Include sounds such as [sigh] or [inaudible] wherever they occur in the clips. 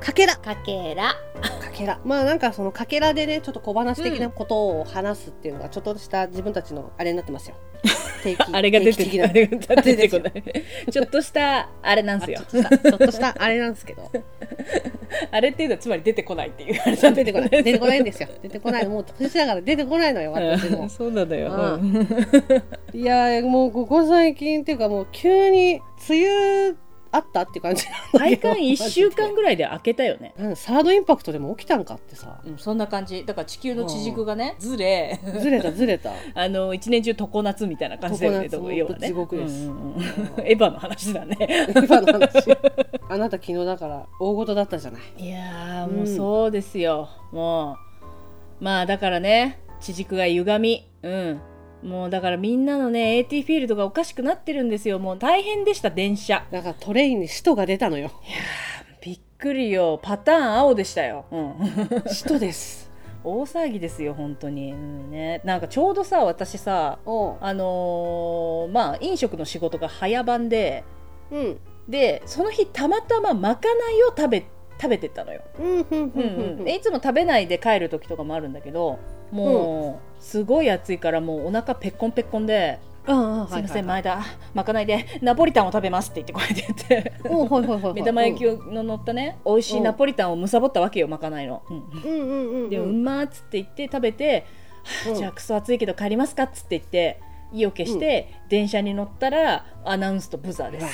かけら。かけら。かけら。まあなんかそのかけらでねちょっと小話的なことを話すっていうのがちょっとした自分たちのあれになってますよ。[laughs] 定期あれが出て定期的な。あれが出てこない。[laughs] ちょっとしたあれなんですよ。ちょっとしたあれなんですけど。[laughs] あれっていうのはつまり出てこないっていう。出てこない。出てこないんですよ。出てこないもう年だから出てこないのよ私も。そうなん。だよ、いやーもうここ最近っていうかもう急に梅雨あったって感じ。体感1週間ぐらいで開けたよね。うんサードインパクトでも起きたんかってさ。うん、そんな感じ。だから地球の地軸がねずれ。ずれたずれた。[laughs] あの一年中常夏みたいな感じだよね要はね地獄です。うんうんうんエヴァの話だね。[laughs] 今の話。あなた昨日だから大事だったじゃない。いやもうそうですよ、もう。まあだからね地軸が歪み。うんもうだからみんなのね AT フィールドがおかしくなってるんですよ。もう大変でした電車。だからトレインに使徒が出たのよ。びっくりよ。パターン青でしたよ、うん、使徒です。[laughs] 大騒ぎですよ本当に、うんね、なんかちょうどさ私さあのーまあ飲食の仕事が早番でうん。でその日たまたままかないを食べ食べてったのよ、うんうんいつも食べないで帰る時とかもあるんだけどもう、すごい暑いからもうお腹ペッコンペッコンでああすいません、はい前田まかないでナポリタンを食べますって言ってこうやって言って。目玉焼きの乗ったね美味しいナポリタンをむさぼったわけよまかないの、うん。うんうんうんうん。で、うんまーっつって言って食べて、じゃあクソ暑いけど帰りますかっつって言って意を決して電車に乗ったらアナウンスとブザーです、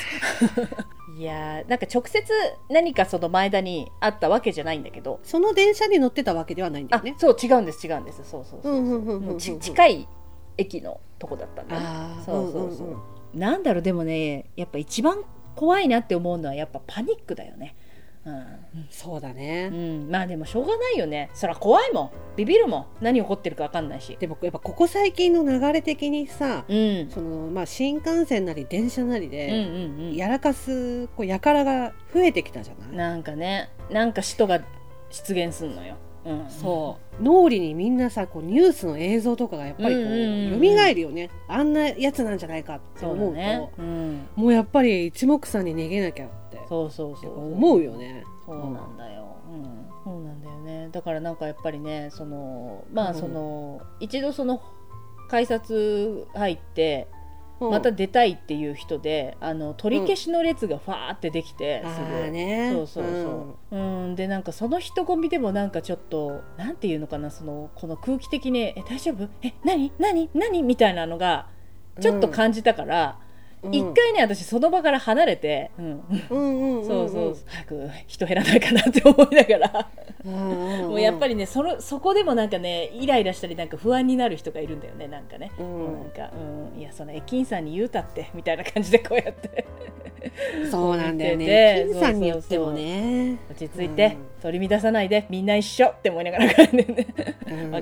い。[laughs] やーなんか直接何かその前田にあったわけじゃないんだけど。その電車に乗ってたわけではないんだあよね。そう違うんです違うんです。そうそうそう近い駅のとこだったんだね。そうそうそう。うんうん。なんだろうでもねやっぱ一番怖いなって思うのはやっぱパニックだよねうん。そうだうねん、まあでもしょうがないよね。そりゃ怖いもん。ビビるもん。何起こってるか分かんないし。でもやっぱここ最近の流れ的にさうん。そのまあ新幹線なり電車なりうんでやらかすこうやからが増えてきたじゃない？なんかね。なんか使徒が出現すんのよ、うん、そう。脳裏にみんなさこうニュースの映像とかがやっぱりこううんうんうん蘇るよね。あんなやつなんじゃないかってそう思うとだね、うん、もうやっぱり一目散に逃げなきゃってそうそうそう思うよね。そうなんだよ、うん、そうなんだよね。だからなんかやっぱりねそのまうん。あその、一度その改札入ってうんまた出たいっていう人で、あの取り消しの列がファーってできて、すあごいーね。そうそうそう、うん、でなんかその人混みでもなんかちょっとなんていうのかなそのこの空気的に「え大丈夫？え何？何？何?」みたいなのがちょっと感じたから、うん。一回ね私その場から離れて、うんうんうんうん。[laughs] そうそう。早く人減らないかなって思いながら、ももうやっぱりねそのそこでもなんかねイライラしたりなんか不安になる人がいるんだよねなんかね、うん。もうなんか、うん、いやその駅員さんに言うたってみたいな感じでこうやって。そうなんだよね。金さんによってもね。落ち着いて、取り乱さないでみんな一緒って思いながらわ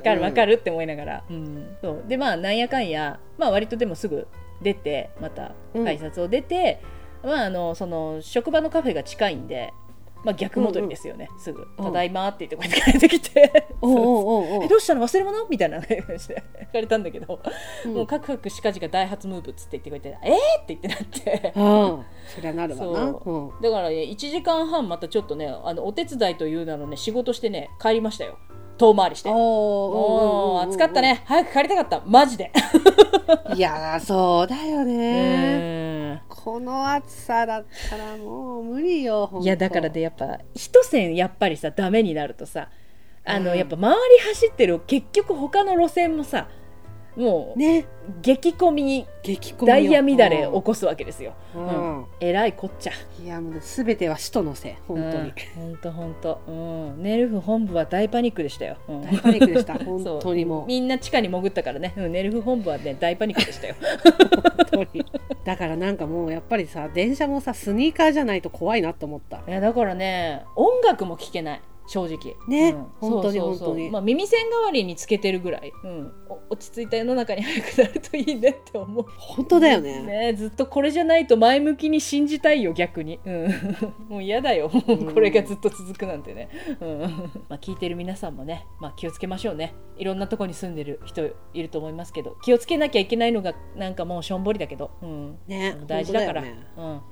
かるわかるるって思いながら、うん、そう。でまあなんやかんや、まあ、割とでもすぐ出てまた改札を出て、まあ、あのその職場のカフェが近いんで、まあ、逆戻りですよね、すぐ「うんただいま」って言ってこうやって帰ってきて。どうしたの？忘れ物？みたいな感じで聞かれたんだけど、うん。もうカクカクしかじかダイハツムーブっつって言ってこうやって「えー!」って言ってなって。そりゃなるわな。そう。うん。だからね1時間半またちょっとねあのお手伝いという名のね仕事してね帰りましたよ。遠回りして。おもうー暑かったね。早く帰りたかった。マジで。いやーそうだようねん [laughs] この暑さだったらもう無理よいやだからでやっぱ一線やっぱりさダメになるとさあの、うん。やっぱ周り走ってる結局他の路線もさもう、ね。激混み激混みよダイヤ乱れ起こすわけですよ、ううん。んえらいこっちゃ。いやもう全ては使徒のせい。本当に。本当本当。うん。ネルフ本部は大パニックでしたよ、うん。大パニックでした。[laughs] 本当にもう。みんな地下に潜ったからね、うん、ネルフ本部はね大パニックでしたよ。本当に。だからなんかもうやっぱりさ電車もさスニーカーじゃないと怖いなと思った。いやだからね音楽も聴けない正直。ねうん。本当に本当に。まあ、耳栓代わりにつけてるぐらい、うん、お落ち着いた世の中に早くなるといいねって思う。本当だよね。ねずっとこれじゃないと前向きに信じたいよ逆に、うん、[laughs] もう嫌だよ。ん。これがずっと続くなんてね、うん。まあ、聞いてる皆さんもね、まあ、気をつけましょうね。いろんなとこに住んでる人いると思いますけど気をつけなきゃいけないのがなんかもうしょんぼりだけど、うん、ね大事だから。ね。うん、あ。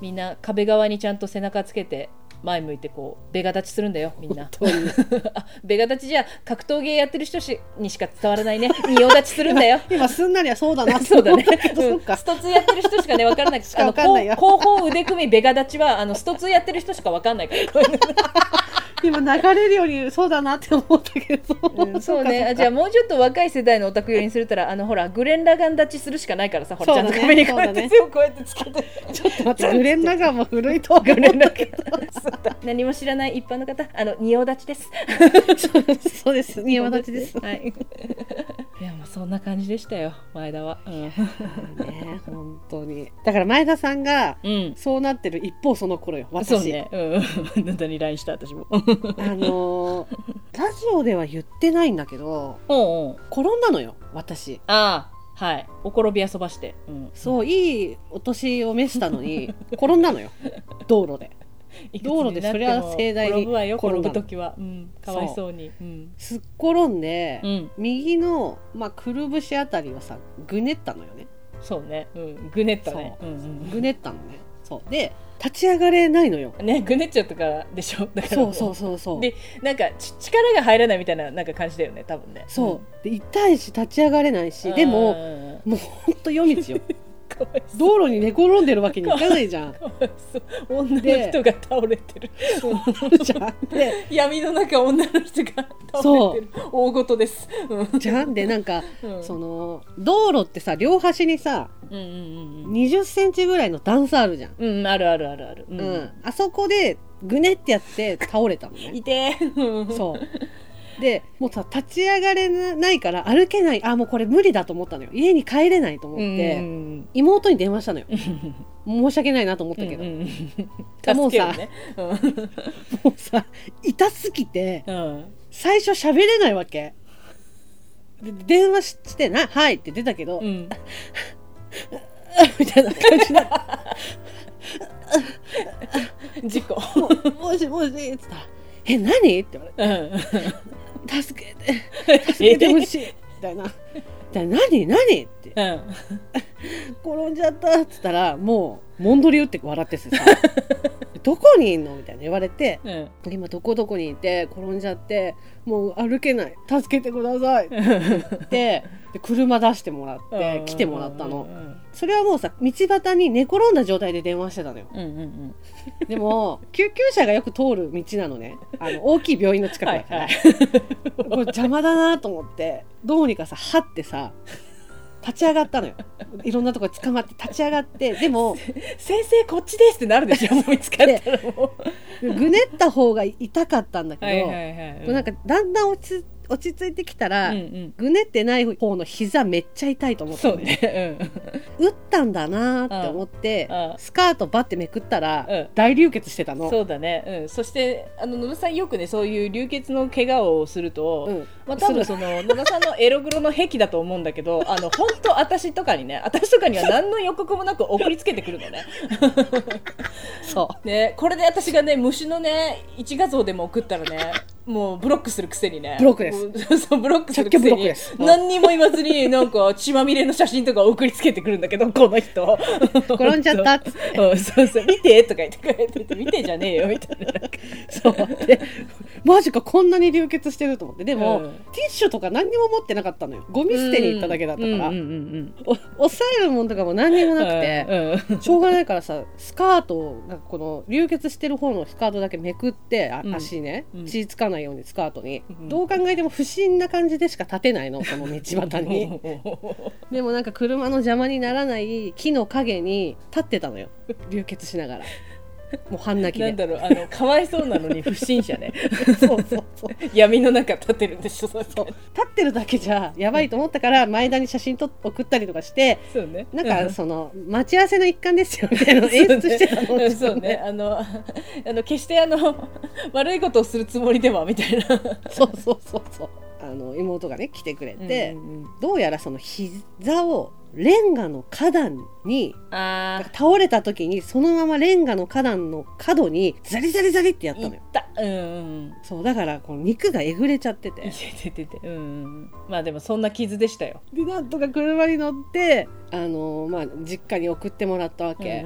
みんな壁側にちゃんと背中つけて前向いてこうベガ立ちするんだよみんな。[laughs] ベガ立ちじゃ格闘芸やってる人しにしか伝わらないね。[laughs] 仁王立ちするんだよ。今すんなりはそうだな。[laughs] そうだね。うん。スト2やってる人しかね分からない。しか分かんないよ。あの後後方腕組みベガ立ちはあのスト2やってる人しか分かんないから。今流れるよりそうだなって思ったけど、うん。そうね。あじゃあもうちょっと若い世代のオタク寄りにするったらあのほらグレン・ラガン立ちするしかないからさほら、ね。ちゃんと壁にこうやってつけて。ちょっと待って。グレン・ラガンも古いとグレン・ラガンそうだ何も知らない一般の方あの仁王立ち [laughs] です。そうです。仁王立ちです。はい。い。やもうそんな感じでしたよ前田は。ね本当に。だから前田さんがうん、うんそうなってる一方その頃よ私。そうね。うん。だんだんに LINE した私も。あのーラジオでは言ってないんだけどおうおう転んだのよ私。ああはい。お転び遊ばして、うん、そういいお年を召したのに転んだのよ道路で道路でそりゃ盛大に転ぶわよ転ぶ時は、うん、かわいそうに。うん、すっ転んで、うん、右の、まあ、くるぶしあたりをさぐねったのよね。そうね、うん、ぐねったね。そう。うんぐねったのね。そう。で立ち上がれないのよ。うん、ねぐねっちゃったからでしょ？だからもそうそうそうそう。でなんかち力が入らないみたいななんか感じだよね多分ね。そう。で痛いし立ち上がれないしうんでもうん。もうほんと夜道よ道路に寝転んでるわけにいかないじゃん。女の人が倒れてる。じゃんで闇の中女の人が倒れてる。大事です。うん。じゃんでなんか、うん。その道路ってさ両端にさうんうんうん2 0センチぐらいの段差あるじゃん、うんうんあるあるあるある。ううん。あそこでぐねってやって倒れたのね。い。てーそうでもうさ立ち上がれないから歩けない。あもうこれ無理だと思ったのよ。家に帰れないと思っうんて、うん。妹に電話したのよ。う [laughs] ん申し訳ないなと思ったけど、うんうん。でもうさ助け [laughs] もうさ痛すぎてうん。最初喋れないわけ。で電話して「なはい」って出たけど、うん。[laughs] みたいな感じで事故「ももしもし」って言ったら「え何?」って言われうんて「助けて。[laughs] 助けてほしい」みたいな「で何？何?」って。うん「[laughs] 転んじゃった」っつったらもうもんどり打って笑っててさ「どこにいんの?」みたいな言われてうん「今どこどこにいて転んじゃってもう歩けない。助けてください」って言ってで車出してもらって来てもらったの。それはもうさ道端に寝転んだ状態で電話してたのよ。うんうんうん。でも救急車がよく通る道なのね。あの大きい病院の近くだから、はいはい。これ邪魔だなと思ってどうにかさはってさ立ち上がったのよ。いろんなとこ捕まって立ち上がってでも先生こっちですってなるでしょ [laughs] もう見つかったらもう。ぐねった方が痛かったんだけど、はいはいはい。こうなんかだんだん落ち落ち着いてきたら、うんうん。ぐねってない方の膝めっちゃ痛いと思ったそうのねね打ったんだなって思ってうん。うん。スカートバッてめくったら、うん。大流血してたの。うんそうだね。うん。そしてあの野田さんよくねそういう流血の怪我をすると、うん。まあ多分すその野田さんのエログロの癖だと思うんだけど [laughs] あの本当私とかにね私とかには何の予告もなく送りつけてくるのね。[laughs] そねこれで私がね虫のね一画像でも送ったらねもうブロックするくせにね。ブロックです。す [laughs] そうブロックするくせに。何にも言わずになんか血まみれの写真とか送りつけてくるんだけど [laughs] この人。転んじゃったっつって。[laughs] うんそうそう。見てとか言ってこうやって見てじゃねえよみたいな。なんか。そう。でマジかこんなに流血してると思って。でも、うん。ティッシュとか何にも持ってなかったのよ。ゴミ捨てに行っただけだったから、うんうんうんお押さえるもんとかも何にもなくて、しょうがないからさスカートがこの流血してる方のスカートだけめくって足ね、うん。血つかないようにスカートに、うん。どう考えても不審な感じでしか立てないの [laughs] その道端に。[laughs] でもなんか車の邪魔にならない木の陰に立ってたのよ。流血しながら [laughs] もう半泣きで。なんだろうあのかわいそうなのに不審者ね。[laughs] そうそうそう。闇の中立ってるんでしょそうそう。立ってるだけじゃやばいと思ったから前田に写真と送ったりとかしてそうね。なんかその待ち合わせの一環ですよみたいな [laughs] 演出してたんそうね。あのあの決してあの悪いことをするつもりではみたいな。そうそうそうそう。あの妹がね来てくれて、うんうんうん。どうやらその膝をレンガの花壇にあ倒れた時にそのままレンガの花壇の角にザリザリザリってやったのよ。た。うんうんそうだからこの肉がえぐれちゃってて。いてててうんうんまあでもそんな傷でしたよ。でなんとか車に乗ってあのまあ実家に送ってもらったわけ、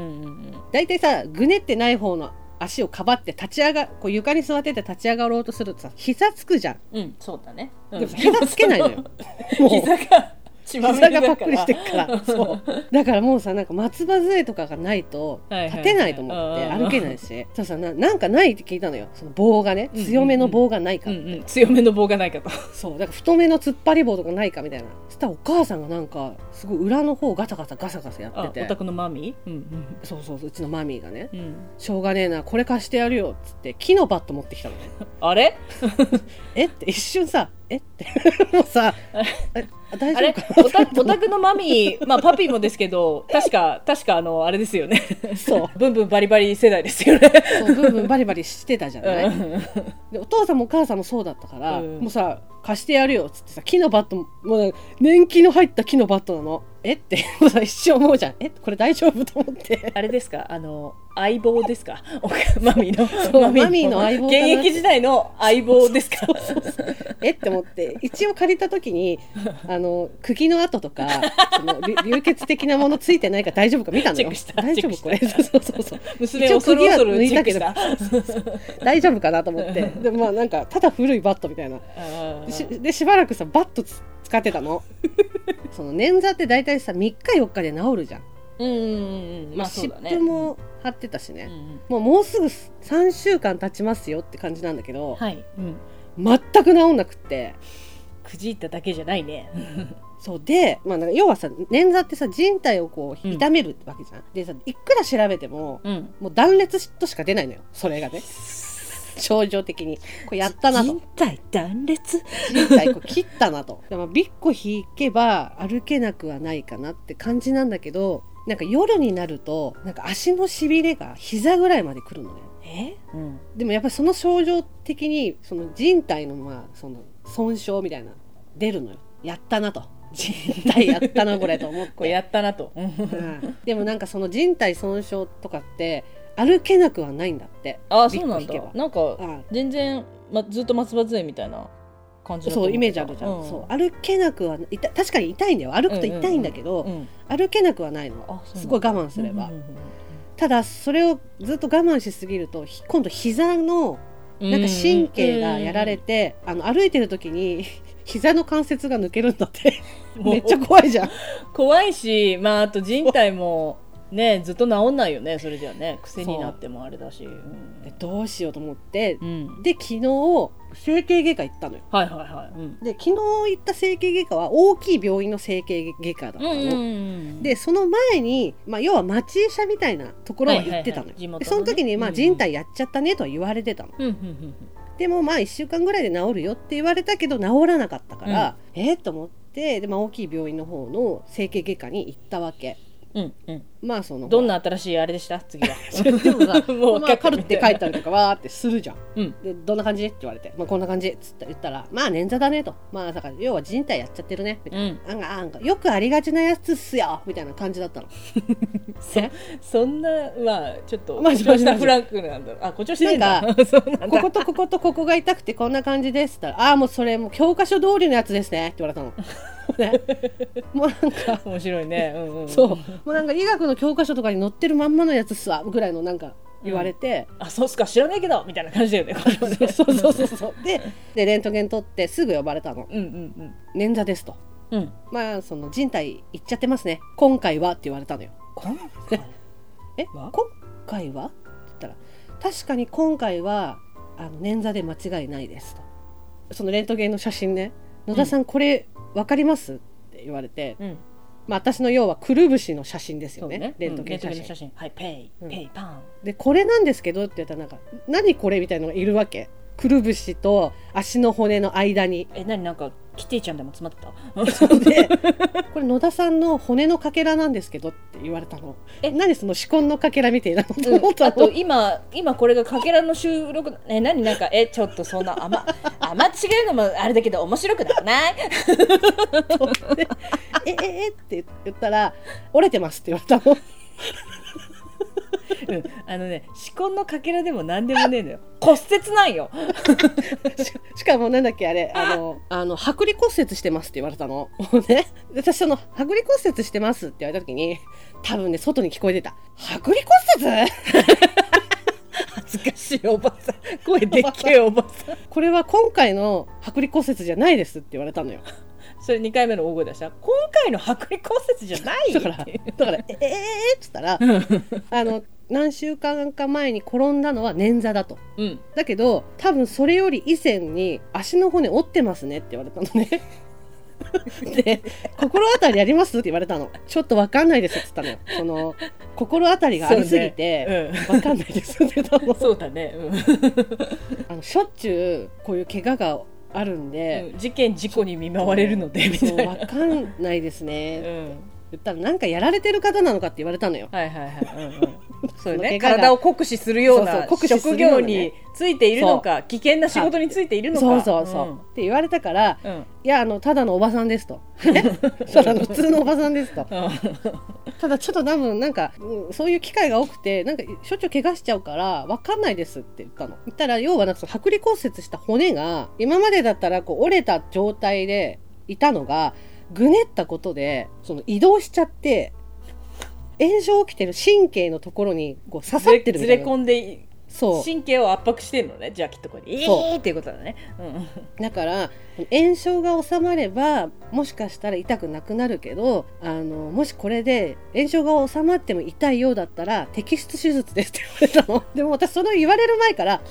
大体さぐねってない方の足をかばって立ち上がこう床に座ってて立ち上がろうとするとさ膝つくじゃん。うんそうだね、うん。でも膝つけないのよ。[laughs] 膝が膝れだから。がパックリしてるから。そう。[laughs] だからもうさなんか松葉杖とかがないと立てないと思ってうん歩けないし。そうさななんかないって聞いたのよ。その棒がねうんうん強めの棒がないかうんって、うん、強めの棒がないかと。[laughs] そう。だから太めの突っ張り棒とかないかみたいな。そしたらお母さんがなんかすごい裏の方ガタガタガサガサやあってて。お宅のマミ？ーうん。そうそうそううちのマミーがね。うん、うん、しょうがねえなこれ貸してやるよっつって木のバット持ってきたのね。[laughs] あれ？え？って一瞬さえ？っ [laughs] てもうさ [laughs] え大あれ丈夫かおたお宅のマミーまあパピーもですけど確か確かあのあれですよね。なそう。[laughs] ブンブンバリバリ世代ですよね。そうブンブンバリバリしてたじゃない、うん。でお父さんもお母さんもそうだったから、うん。もうさ貸してやるよっつってさ木のバットもうね年季の入った木のバットなのえ？[laughs] って一瞬思うじゃん。え？これ大丈夫と思って。[laughs] あれですか？あの相棒ですか？[laughs] おマミーのマミーの相棒現役時代の相棒ですか？え？って思って。一応借りた時にあの釘の跡とかその流流血的なものついてないか大丈夫か見たのよ。大丈夫これ？そうそうそう娘恐る恐るチェックした。大丈夫かなと思って。でもまあなんかただ古いバットみたいな。でしでしばらくさバットつ使ってたの。[laughs] その捻挫って大体さ3日4日で治るじゃん、うんうんうんまあ湿だね。布も貼ってたしね、うんうんもうもうすぐ3週間経ちますよって感じなんだけど、はい、うん、全く治んなくって。くじいただけじゃないね。[laughs] そうで、まあ、なんか要はさ捻挫ってさ人体をこううん。痛めるわけじゃん、でさいくら調べてもうん。もう断裂としか出ないのよ。それがね [laughs] 症状的に。これやったなと。人体断裂？人体こう切ったなと。でもビッコ引けば歩けなくはないかなって感じなんだけどなんか夜になるとなんか足のしびれが膝ぐらいまで来るのね。え、うん、でもやっぱりその症状的にその人体のまあその損傷みたいな出るのよ。やったなと。人体やったなこれと思って。[laughs] これやったなと。うん。でもなんかその人体損傷とかって歩けなくはないんだって。ああそうなんだ。なんかうん全然、ま、ずっと松葉杖みたいな感じそうイメージあるじゃん、うそう。歩けなくは痛確かに痛いんだよ。歩くと痛いんだけど、うん歩けなくはないの。すごい我慢すれば、うんうんただそれをずっと我慢しすぎるとひ今度膝のうん。なんか神経がやられて、あの歩いてる時に [laughs] 膝の関節が抜けるんだって。めっちゃ怖いじゃん。怖いしまああと人体もねずっと治んないよねそれじゃね。癖になってもあれだし、う。ん。でどうしようと思ってうん。で昨日整形外科行ったのよ。はいはいはい、うん。で昨日行った整形外科は大きい病院の整形外科だったの、うんでその前に、まあ、要は町医者みたいなところは行ってたのよ、はいはいはい地元のね。でその時に、まあ、人体やっちゃったねとは言われてたの、うんうんうん。でもまあ1週間ぐらいで治るよって言われたけど治らなかったから、えっと思ってで、まあ、大きい病院の方の整形外科に行ったわけうんうん。まあそのどんな新しいあれでした？次は。[laughs] でもさ [laughs] もうまあ、カルって。書いたりとかわーってするじゃん。うん。でどんな感じって言われて、まあ、こんな感じっつって言ったらまあ捻挫だねと。まあだから要は人体やっちゃってるね。みたいな、なんかなんかよくありがちなやつっすよ。みたいな感じだったの。[laughs] えそんなまあちょっと誇張したフランクなんだあ誇張してないんだ。なんそうなんだ。こことこことここが痛くてこんな感じですったら「ああもうそれもう教科書通りのやつですね」って言われたの。ね、[laughs] もうなんか面白いね、うんうん、そう。もうなんか医学の教科書とかに載ってるまんまのやつっすわぐらいのなんか言われて、あそうっすか。知らないけど。みたいな感じだよね。[laughs] そうそうそうそう。[laughs] ででレントゲン取ってすぐ呼ばれたの。うんうん「捻挫です」と。うん。うん「まあその人体いっちゃってますね。今回は」って言われたのよ。今回？えは？今回は？って言ったら確かに今回はあの捻挫で間違いないですと。そのレントゲンの写真ね。野田さん。これ分かります？って言われて、うん。まあ、私の要はくるぶしの写真ですよね。ね。レントゲン写真真。はい。ペイ、うん。ペイ。パン。でこれなんですけどって言ったらなんか何これ？みたいなのがいるわけ。くるぶしと足の骨の間に。え何？なんかキティちゃんでも詰まってた？で [laughs] これ野田さんの骨のかけらなんですけどって言われたの。え？何その歯根のかけらみたいなのとうん思ったの、あと今今これがかけらの収録え何？なんかえちょっとそんなあんまあんま違うのもあれだけど面白くなくない？[laughs] えええって言ったら折れてますって言われたのうん。あのね歯根のかけらでも何でもねえのよ。骨折なんよ。[laughs] ししかもなんだっけあれあのあの剥離骨折してますって言われたの。[laughs] ね。で私その剥離骨折してますって言われた時に多分ね外に聞こえてた。剥離骨折？[laughs] かしいおばさん。声でっけえおばさん。これは今回の剥離骨折じゃないですって言われたのよ。それ2回目の大声出した？今回の剥離骨折じゃないだからだから「えええっつったらあの何週間か前に転んだのは捻挫だと。うん。だけど多分それより以前に足の骨折ってますねって言われたのね。[laughs] で「心当たりあります?」って言われたの。ちょっと分かんないですって言ったのよ。その心当たりがありすぎて、そうね。分かんないですって言ったの。うん、そうだね、あのしょっちゅうこういう怪我があるんうで、ん、事件事故に見舞われるのでみたそいうな、分かんないですうね、ん、言ったらなんかやられてる方なのかって言われたのよ。はいはいはい、うんうん、そうね。体を酷使するような職業についているのか危険な仕事についているのか。そうそうそう、って言われたからうん。うんいやあのただのおばさんですと。[laughs] えただの普通のおばさんですと。ただちょっと多分なんか、うんそういう機会が多くてなんかしょっちゅう怪我しちゃうから分かんないですって言ったの。言ったら要はなんか剥離骨折した骨が今までだったらこう折れた状態でいたのがぐねったことでその移動しちゃって炎症起きてる神経のところにこう刺さってるみずれたいな込んでそう。神経を圧迫してるのねじゃあきっとこれえそう。ーっていうことだね、うん。だから炎症が収まればもしかしたら痛くなくなるけどあのもしこれで炎症が収まっても痛いようだったら摘出手術ですって言われたの。でも私それを言われる前から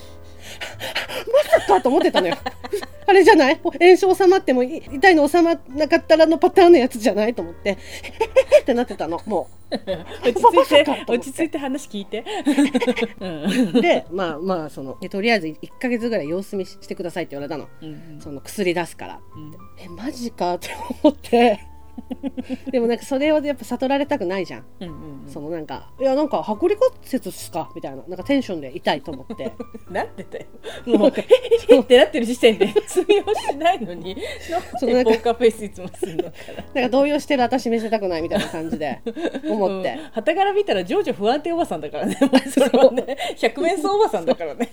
まさかと思ってたのよ。あれじゃない？炎症収まってもい痛いの収まらなかったらのパターンのやつじゃないと思って。ってなってたのも落ち着いて落ち着いて話聞いて、うんうでまあまあそのでとりあえず1ヶ月ぐらい様子見してくださいって言われたの。うんその薬出すからうん。えマジかって思って [laughs] でもなんかそれをやっぱ悟られたくないじゃん、うんうんうん。そのなんかいやなんか剥離骨折っすか？みたいな。なんかテンションで痛いと思って。[laughs] なってたよ。もうえ [laughs] ってなってる時点で通用しないのになんでポーカーフェイスいつもするのかな。なんか動揺してる私見せたくないみたいな感じで思って、はたから見たら情緒不安定おばさんだからね。それはね百面相おばさんだからね。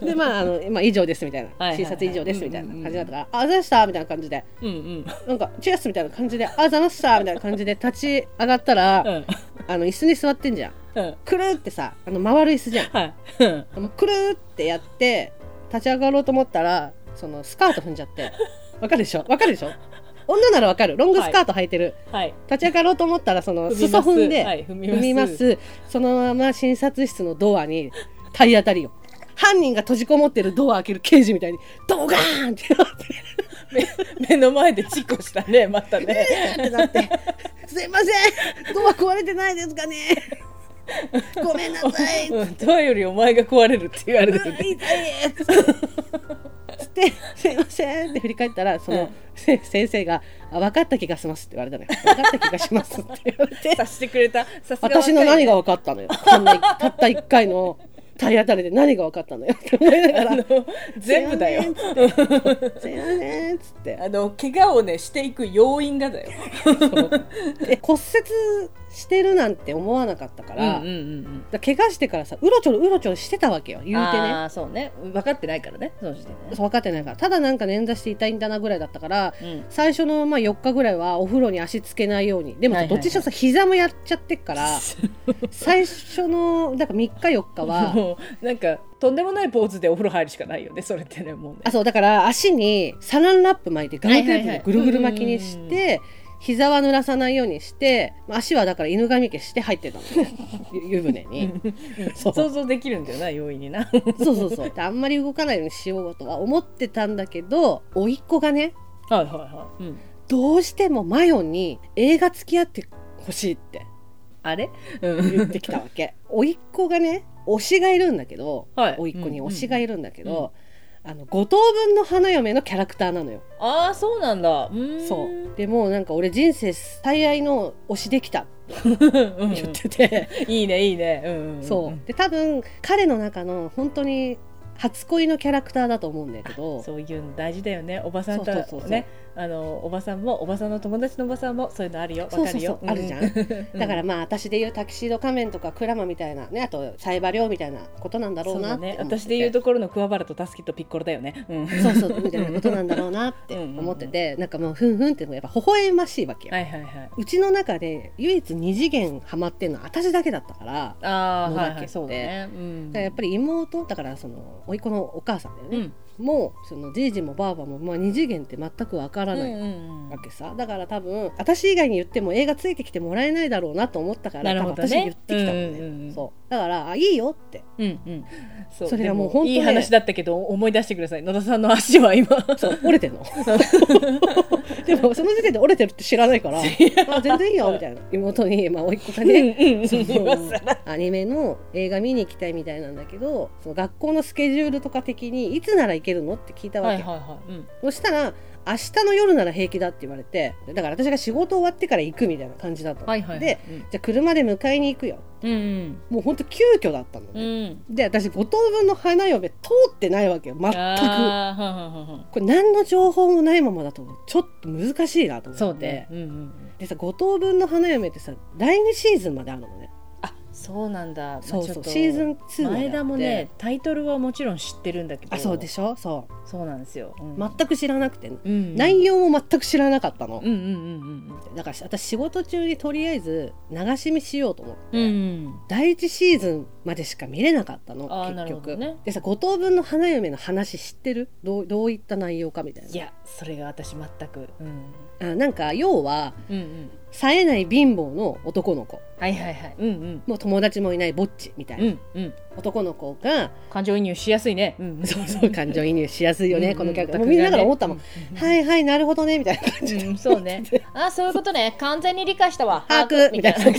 でまああの、まあ、以上ですみたいな、はいはいはい診察以上ですみたいな感じだったから「ああざいました」みたいな感じで。うんうん。なんか「チェアス」みたいな感じで「ああざいました」みたいな感じで立ち上がったら、うん。あの椅子に座ってんじゃん。うん。くるってさあの回る椅子じゃん。はい。うん。くるってやって立ち上がろうと思ったらそのスカート踏んじゃって。わかるでしょ？わかるでしょ？女ならわかる。ロングスカート履いてる、はい。立ち上がろうと思ったらその裾踏んで、はい。踏みます。そのまま診察室のドアに体当たりよ犯人が閉じこもってるドア開ける刑事みたいにドガーンってなって [laughs] 目目の前でチコしたねまたね。ってなって「すいません。ドア壊れてないですかね。ごめんなさい」[laughs] うんドアよりお前が壊れるって言われてる痛い痛いつって「すいません」って振り返ったらその、うん。せ先生が「あ分かった気がします」って言われたのよ「分かった気がします」って言われて。察してくれた。私の何が分かったのよ。たった1回の体当たりで何が分かったのよ。って思いながら全部だよ。すいませんっつって。あの怪我をねしていく要因がだよ。で骨折してるなんて思わなかったから,、うんうんうんだ怪我してからさうろちょろうろちょろしてたわけよ。言うてね。ああそうね。分かってないからねその時点でね。分かってないから。ただなんか捻挫して痛いんだなぐらいだったからうん。最初のまあ4日ぐらいはお風呂に足つけないように。でもどっちにしろさ膝もやっちゃってっから [laughs] 最初のだから3日4日はなんかとんでもないポーズでお風呂入るしかないよねそれってねもうね。あそうだから足にサランラップ巻いてガムテープでぐるぐる巻きにしはいて膝は濡らさないようにして足はだから犬神家して入ってたの [laughs] 湯船に。想像できるんだよな容易にな。そうそうそう。であんまり動かないようにしようとは思ってたんだけど甥っ子がねはいはいはい、うん、どうしてもマヨに映画付き合ってほしいってあれ、うん、言ってきたわけ。甥っ子がね推しがいるんだけどはい。甥っ子に推しがいるんだけうんうん。ど、あの五等分の花嫁のキャラクターなのよ。ああそうなんだ。そう。でもうなんか俺人生最愛の推しできた。うんうん。言ってて、いいねいいね、うんうんうん、そう。で多分彼の中の本当に初恋のキャラクターだと思うんだけど。そういうの大事だよね。おばさんとねあのおばさんもおばさんの友達のおばさんもそういうのあるよ。わかるよ。うあるじゃん。う [laughs] んだからまあ私で言うタキシード仮面とかクラマみたいなねあとサイバリョウみたいなことなんだろそうなって。私で言うところの桑原とタスキとピッコロだよね、うん、そうそうみたいなことなんだろうなって [laughs] 思っててなんかもうふんふんってやっぱ微笑ましいわけよ、はいはいはい。うちの中で唯一二次元ハマってんのは私だけだったからああはいはい。そうだね、うん。やっぱり妹だからその甥っ子のお母さんだよね、うんもうそのじいじもばあばも、まあ、二次元って全くわからないわけさ、だから多分私以外に言っても映画ついてきてもらえないだろうなと思ったからね。多分私言ってきたのね、うんうんうん。そう。だからあいいよって。うんうん。そう。それはもうで本当ね。いい話だったけど思い出してください。野田さんの足は今。そう折れてんの。でもその時点で折れてるって知らないから [laughs] あ全然いいよみたいな。妹に、まあ、甥っ子がね。うんうんその今更アニメの映画見に行きたいみたいなんだけどその学校のスケジュールとか的にいつなら行けるの？って聞いたわけ、はいはいはい、うん。そしたら明日の夜なら平気だって言われてだから私が仕事終わってから行くみたいな感じだったの、はいはいはい。でじゃあ車で迎えに行くよ。うんうん。もうほんと急遽だったのうね、ん。で私五等分の花嫁通ってないわけよ。全く。これ何の情報もないままだとちょっと難しいなと思って。そうね、うんうんうん、でさ五等分の花嫁ってさ第2シーズンまであるのね。あそうなんだ。そうそう。シーズン2まであって前田もねタイトルはもちろん知ってるんだけど。あそうでしょそそうなんですよ、うん。う全く知らなくて、うん内容も全く知らなかったの、うんうんうんだから私仕事中にとりあえず流し見しようと思って、うんうん。第一シーズンまでしか見れなかったの結局、るほどね。でさ五等分の花嫁の話知ってる？どうどういった内容かみたいな。いやそれが私全く。うんあなんか要はうんうん冴えない貧乏の男の子。はいはいはい。うんうん。もう友達もいないぼっちみたいな、うんうん。男の子が感情移入しやすいね、うんうん、そうそう感情移入しやすいよね、うんこのキャラクター、うんもう見ながら思ったもん、うんはいはいなるほどねみたいな感じ。で、うん、そうね。あ、そういうことね。完全に理解したわ。把握。みたいな。[laughs]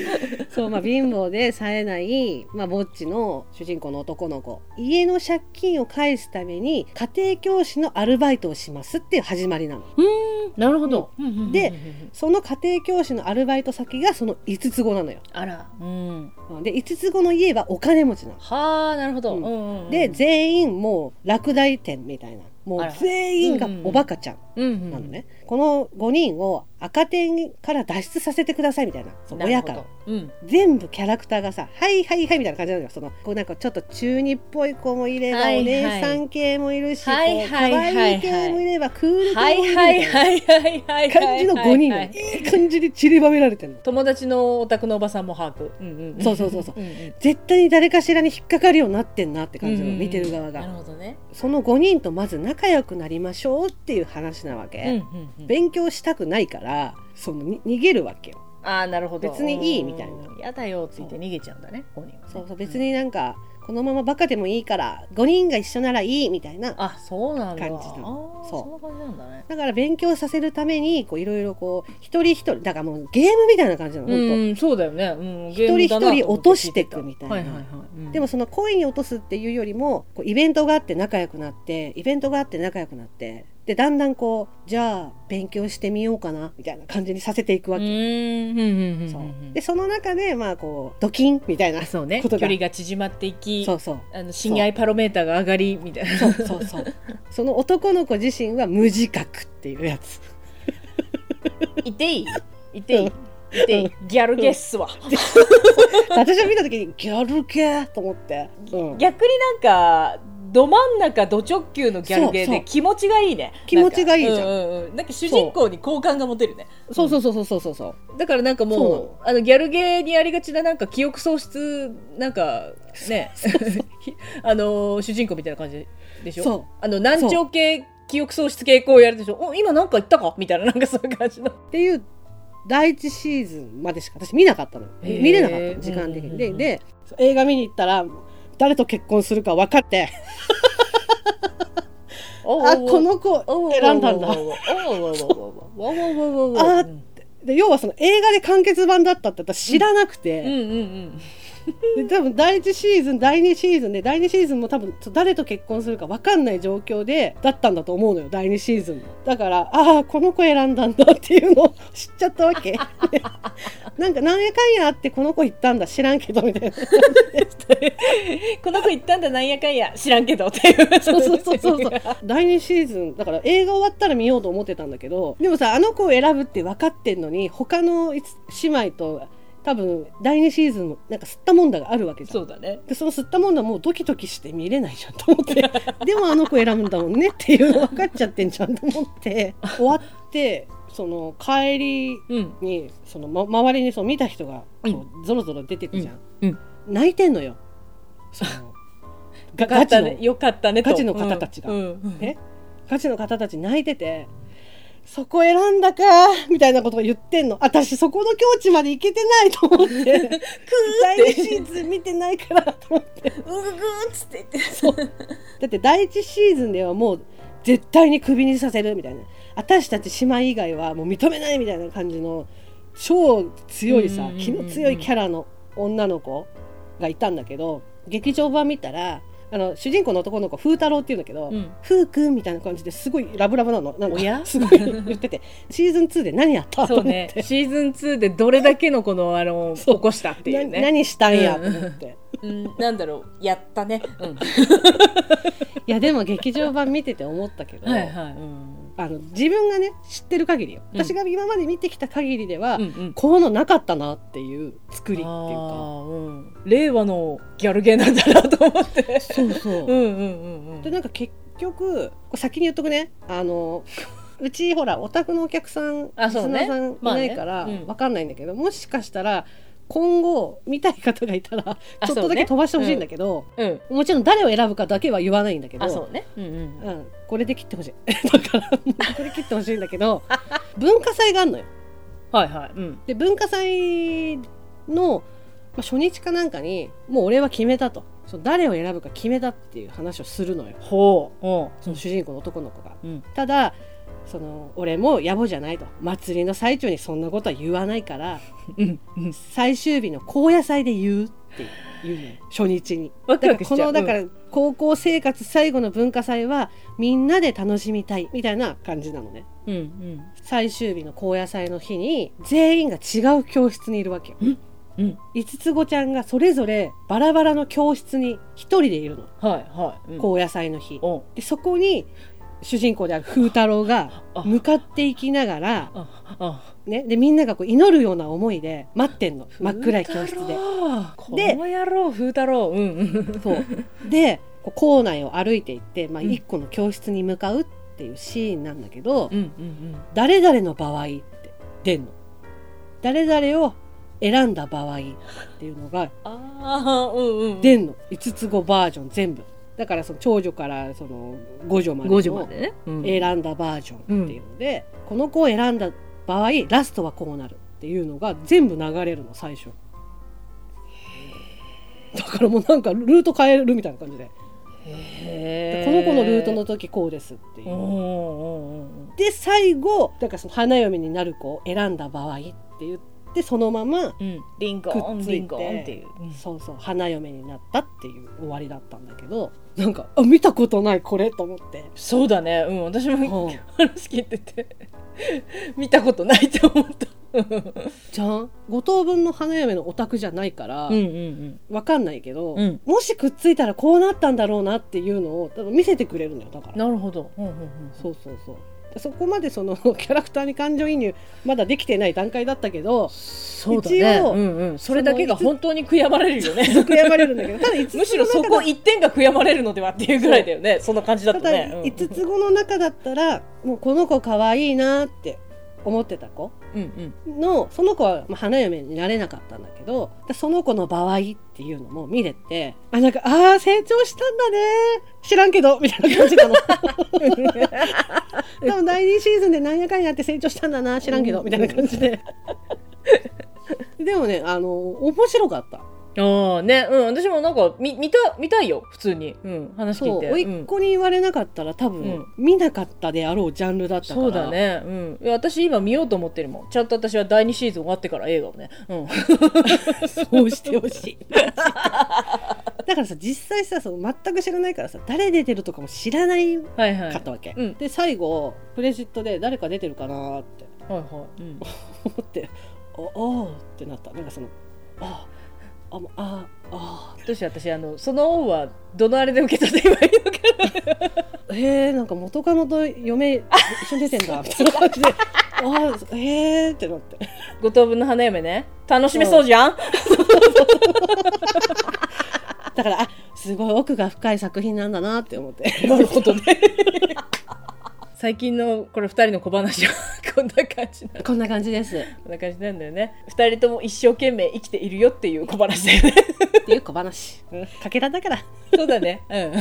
[laughs] そうまあ貧乏で冴えない、まあ、ぼっちの主人公の男の子。家の借金を返すために家庭教師のアルバイトをしますっていう始まりなの。うん、なるほど。で、その家庭教師のアルバイト先がその5つ子なのよ。あら、うん。で5つ子の家はお金持ちなの。はあ、なるほど。うん。うんうんうん。で、全員もう落第店みたいな。もう全員がおバカちゃんうんうん、なのね、この5人を赤点から脱出させてくださいみたいなそ。親からうん。全部キャラクターがさ「はいはいはい」みたいな感じなのよそのこうなんかちょっと中二っぽい子もいれば、はいはいお姉さん系もいるし、はいはいはいはい愛い系もいればクール系もはいいるはいはいはいはい。感じの5人いはいいい感じに散りばめられてるの。友達のお宅のおばさんも把握。うんうん。そうそうそうそううんうん。絶対に誰かしらに引っかかるようになってんなって感じの、うんうん見てる側なるがほどね。その5人とまず仲良くなりましょうっていう話なわけ、うんうんうん。勉強したくないからそのに逃げるわけよああ、なるほど。別にいいみたいなうん。やだよ、ついて逃げちゃうんだね。本人はねそうそう別になんか、このままバカでもいいから5人が一緒ならいいみたいなあ、そうなんだ。感じなのあーそうそんな感じなんだね。だから勉強させるためにこういろいろこう一人一人だからもうゲームみたいな感じなの本当、うん、そうだよね。うん、一人一人落としていくみたいなはいはいはい。うんでもその恋に落とすっていうよりもこうイベントがあって仲良くなってイベントがあって仲良くなってでだんだんこうじゃあ勉強してみようかなみたいな感じにさせていくわけ、うん、うん、うん、うん。そうでその中でまあこうドキンみたいなあそうね。ことが距離が縮まっていき、そうそうあの親愛パロメーターが上がりみたいな。そうそうそう [laughs] その男の子自身は無自覚っていうやついていい。いていい。いていい。ギャルゲッスわ。私が見た時にギャル系と思って、うん、逆になんか。ど真ん中ど直球のギャルゲーで気持ちがいいね。気持ちがいいじゃん。なんか。うんうん。うんなんか主人公に好感が持てるね。そう。そうそうそうそうそうそう。だからなんかもそうあのギャルゲーにありがちななんか記憶喪失なんかね。[laughs] あの主人公みたいな感じでしょ？そう。あの難聴系記憶喪失傾向やるでしょ？お今なんか言ったか？みたいななんかそういう感じの。っていう第一シーズンまでしか私見なかったの。見れなかったの。時間的に、でで映画見に行ったら誰と結婚するか分かって。[laughs] あこの子。選んだんだ。あで要はその映画で完結版だったって私知らなくて、うんうんうん。で多分第1シーズン第2シーズンで第2シーズンも多分誰と結婚するか分かんない状況でだったんだと思うのよ第2シーズンも。だからああこの子選んだんだっていうのを [laughs] 知っちゃったわけ。[laughs] なんかなんやかんやあってこの子行ったんだ知らんけどみたいな。この子行ったんだなんやかんや知らんけどっていう。そうそうそうそうそう。第2シーズンだから映画終わったら見ようと思ってたんだけどでもさあの子を選ぶって分かってんのに他の姉妹と多分第2シーズンもなんか吸ったもんだがあるわけじゃん。そうだね。でその吸ったもんだもうドキドキして見れないじゃんと思って。[laughs] でもあの子選ぶんだもんねっていうの分かっちゃってんじゃんと思って。[laughs] 終わってその帰りうん。にその、ま、周りにそう見た人がこうゾロゾロ出てくじゃん、うん。泣いてんのよ。そのが [laughs] よかガチのよかったねと。ガチの方たちが。うん。うん。え？ガチの方たち泣いててそこ選んだかみたいなことを言ってんの。私そこの境地まで行けてないと思って。第2シーズン見てないからと思って。うぐぐーっつって言って。だって第1シーズンではもう絶対にクビにさせるみたいな。私たち姉妹以外はもう認めないみたいな感じの超強いさ気の強いキャラの女の子がいたんだけど劇場版見たらあの主人公の男の子風太郎っていうんだけど、うん。ふうくんみたいな感じですごいラブラブなの。なんか [laughs] すごい言ってて。シーズン2で何やったとそう思って、ね。シーズン2でどれだけのこのあの [laughs] 起こしたっていうなね何したんやと思って、うん。なんだろう。やったね。うん。[laughs] いやでも劇場版見てて思ったけど、はいはい。うんあの自分がね知ってる限りよ。うん。私が今まで見てきた限りでは、うんうん。こういうのなかったなっていう作りっていうあかーうん。令和のギャルゲーなんだなと思って。そうそう。[laughs] うんうんうんうん。でなんか結局先に言っとくね。あのうちほらお宅のお客さんあそうね。リスナーさんいないから、まあね。うん。わかんないんだけどもしかしたら今後見たい方がいたらあちょっとだけ飛ばしてほしいんだけど、うん。もちろん誰を選ぶかだけは言わないんだけどあそうね。うんうんうん、これで切ってほしい。[laughs] だからこれ切ってほしいんだけど [laughs] 文化祭があるのよ。はいはい。うん。で文化祭の、まあ、初日かなんかにもう俺は決めたと。その誰を選ぶか決めたっていう話をするのよ。ほう。うん。その主人公の男の子が。うん。ただその俺も野暮じゃないと。祭りの最中にそんなことは言わないからうんうん。最終日の高野祭で言うって言うのよ初日に。だからこのだから高校生活最後の文化祭はみんなで楽しみたいみたいな感じなのね。うんうん。最終日の高野祭の日に全員が違う教室にいるわけよ。うん五つ子ちゃんがそれぞれバラバラの教室に一人でいるの。はいはい。うん。高野祭の日。でそこに主人公である風太郎があ。向かっていきながら、ね、でみんながこう祈るような思いで待ってんの。真っ暗い教室で。こでの野郎風太郎。うん。うんそう。でこう校内を歩いていって、まあ、うん。一個の教室に向かうっていうシーンなんだけど、うんうん誰々の場合って出んの。誰々を選んだ場合っていうのがああうんうん。出んの。5つ子バージョン全部だからその長女からその五女まで5時まのでね。うん。選んだバージョンっていうので、この子を選んだ場合ラストはこうなるっていうのが全部流れるの最初。だからもうなんかルート変えるみたいな感じで。この子のルートの時こうですっていう。うんうんうんうんで最後だからその花嫁になる子を選んだ場合って言ってそのままうん。リンコくっついンリンコンってていうそうそう花嫁になったっていう終わりだったんだけどなんかあ見たことないこれと思って。そうだね。うん私もうん。話聞いてて [laughs] 見たことないと思った。[laughs] じゃん？五等分の花嫁のオタクじゃないから、うんうんわかんないけど、うん。もしくっついたらこうなったんだろうなっていうのを多分見せてくれるのよだかうんら。なるほど。うんうんうん。そうそうそうそこまでその [laughs] キャラクターに感情移入まだできてない段階だったけどそうだ一応ねうんうん。それだけが本当に悔やまれるよね。[laughs] 悔やまれるんだけど [laughs] ただ5つむしろそこ一点が悔やまれるのではっていうぐらいだよね。そんな感じだただとね。うん5つ子の中だったらもうこの子可愛いなって思ってた子うんうん。のその子はまあ花嫁になれなかったんだけどその子の場合っていうのも見れてあなんかああ成長したんだね。知らんけどみたいな感じな。の多分第2シーズンでなんやかんやって成長したんだな知らんけどみたいな感じで。でもねあの面白かったああねうん。私もなんか見見た見たいよ普通に、うん、話聞そいうて甥っ子に言われなかったら多分、うん。見なかったであろうジャンルだったから。そうだね、うん、いや私今見ようと思ってるもん。ちゃんと私は第2シーズン終わってから映画をね、うん、[laughs] そうしてほしい。[laughs] だからさ実際さそう全く知らないからさ誰出てるとかも知らないかはいはい。ったわけ、うん。で最後プレジットで誰か出てるかなって。はいはい、うん、[laughs] 思って「おおーってなった。なんかその「ああああどうして私あのその恩はどのあれで受け取って今。いいのかあへえんか元カノと嫁一緒に出てんだ」みたいな感じで「あーへえ」ってなって。五等分の花嫁ね。楽しめそうじゃん、[laughs] だからあすごい奥が深い作品なんだなって思って。なるほどね最近のこれ二人の小話はこんな感じなこんな感じです。っこんな感じなんだよね。二人とも一生懸命生きているよっていう小話だよね。ていう小話。うん。かけらだから。そうだね。うん。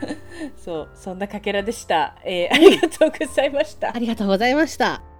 [laughs] そう。そんなかけらでした、えーありがとうございました。ありがとうございました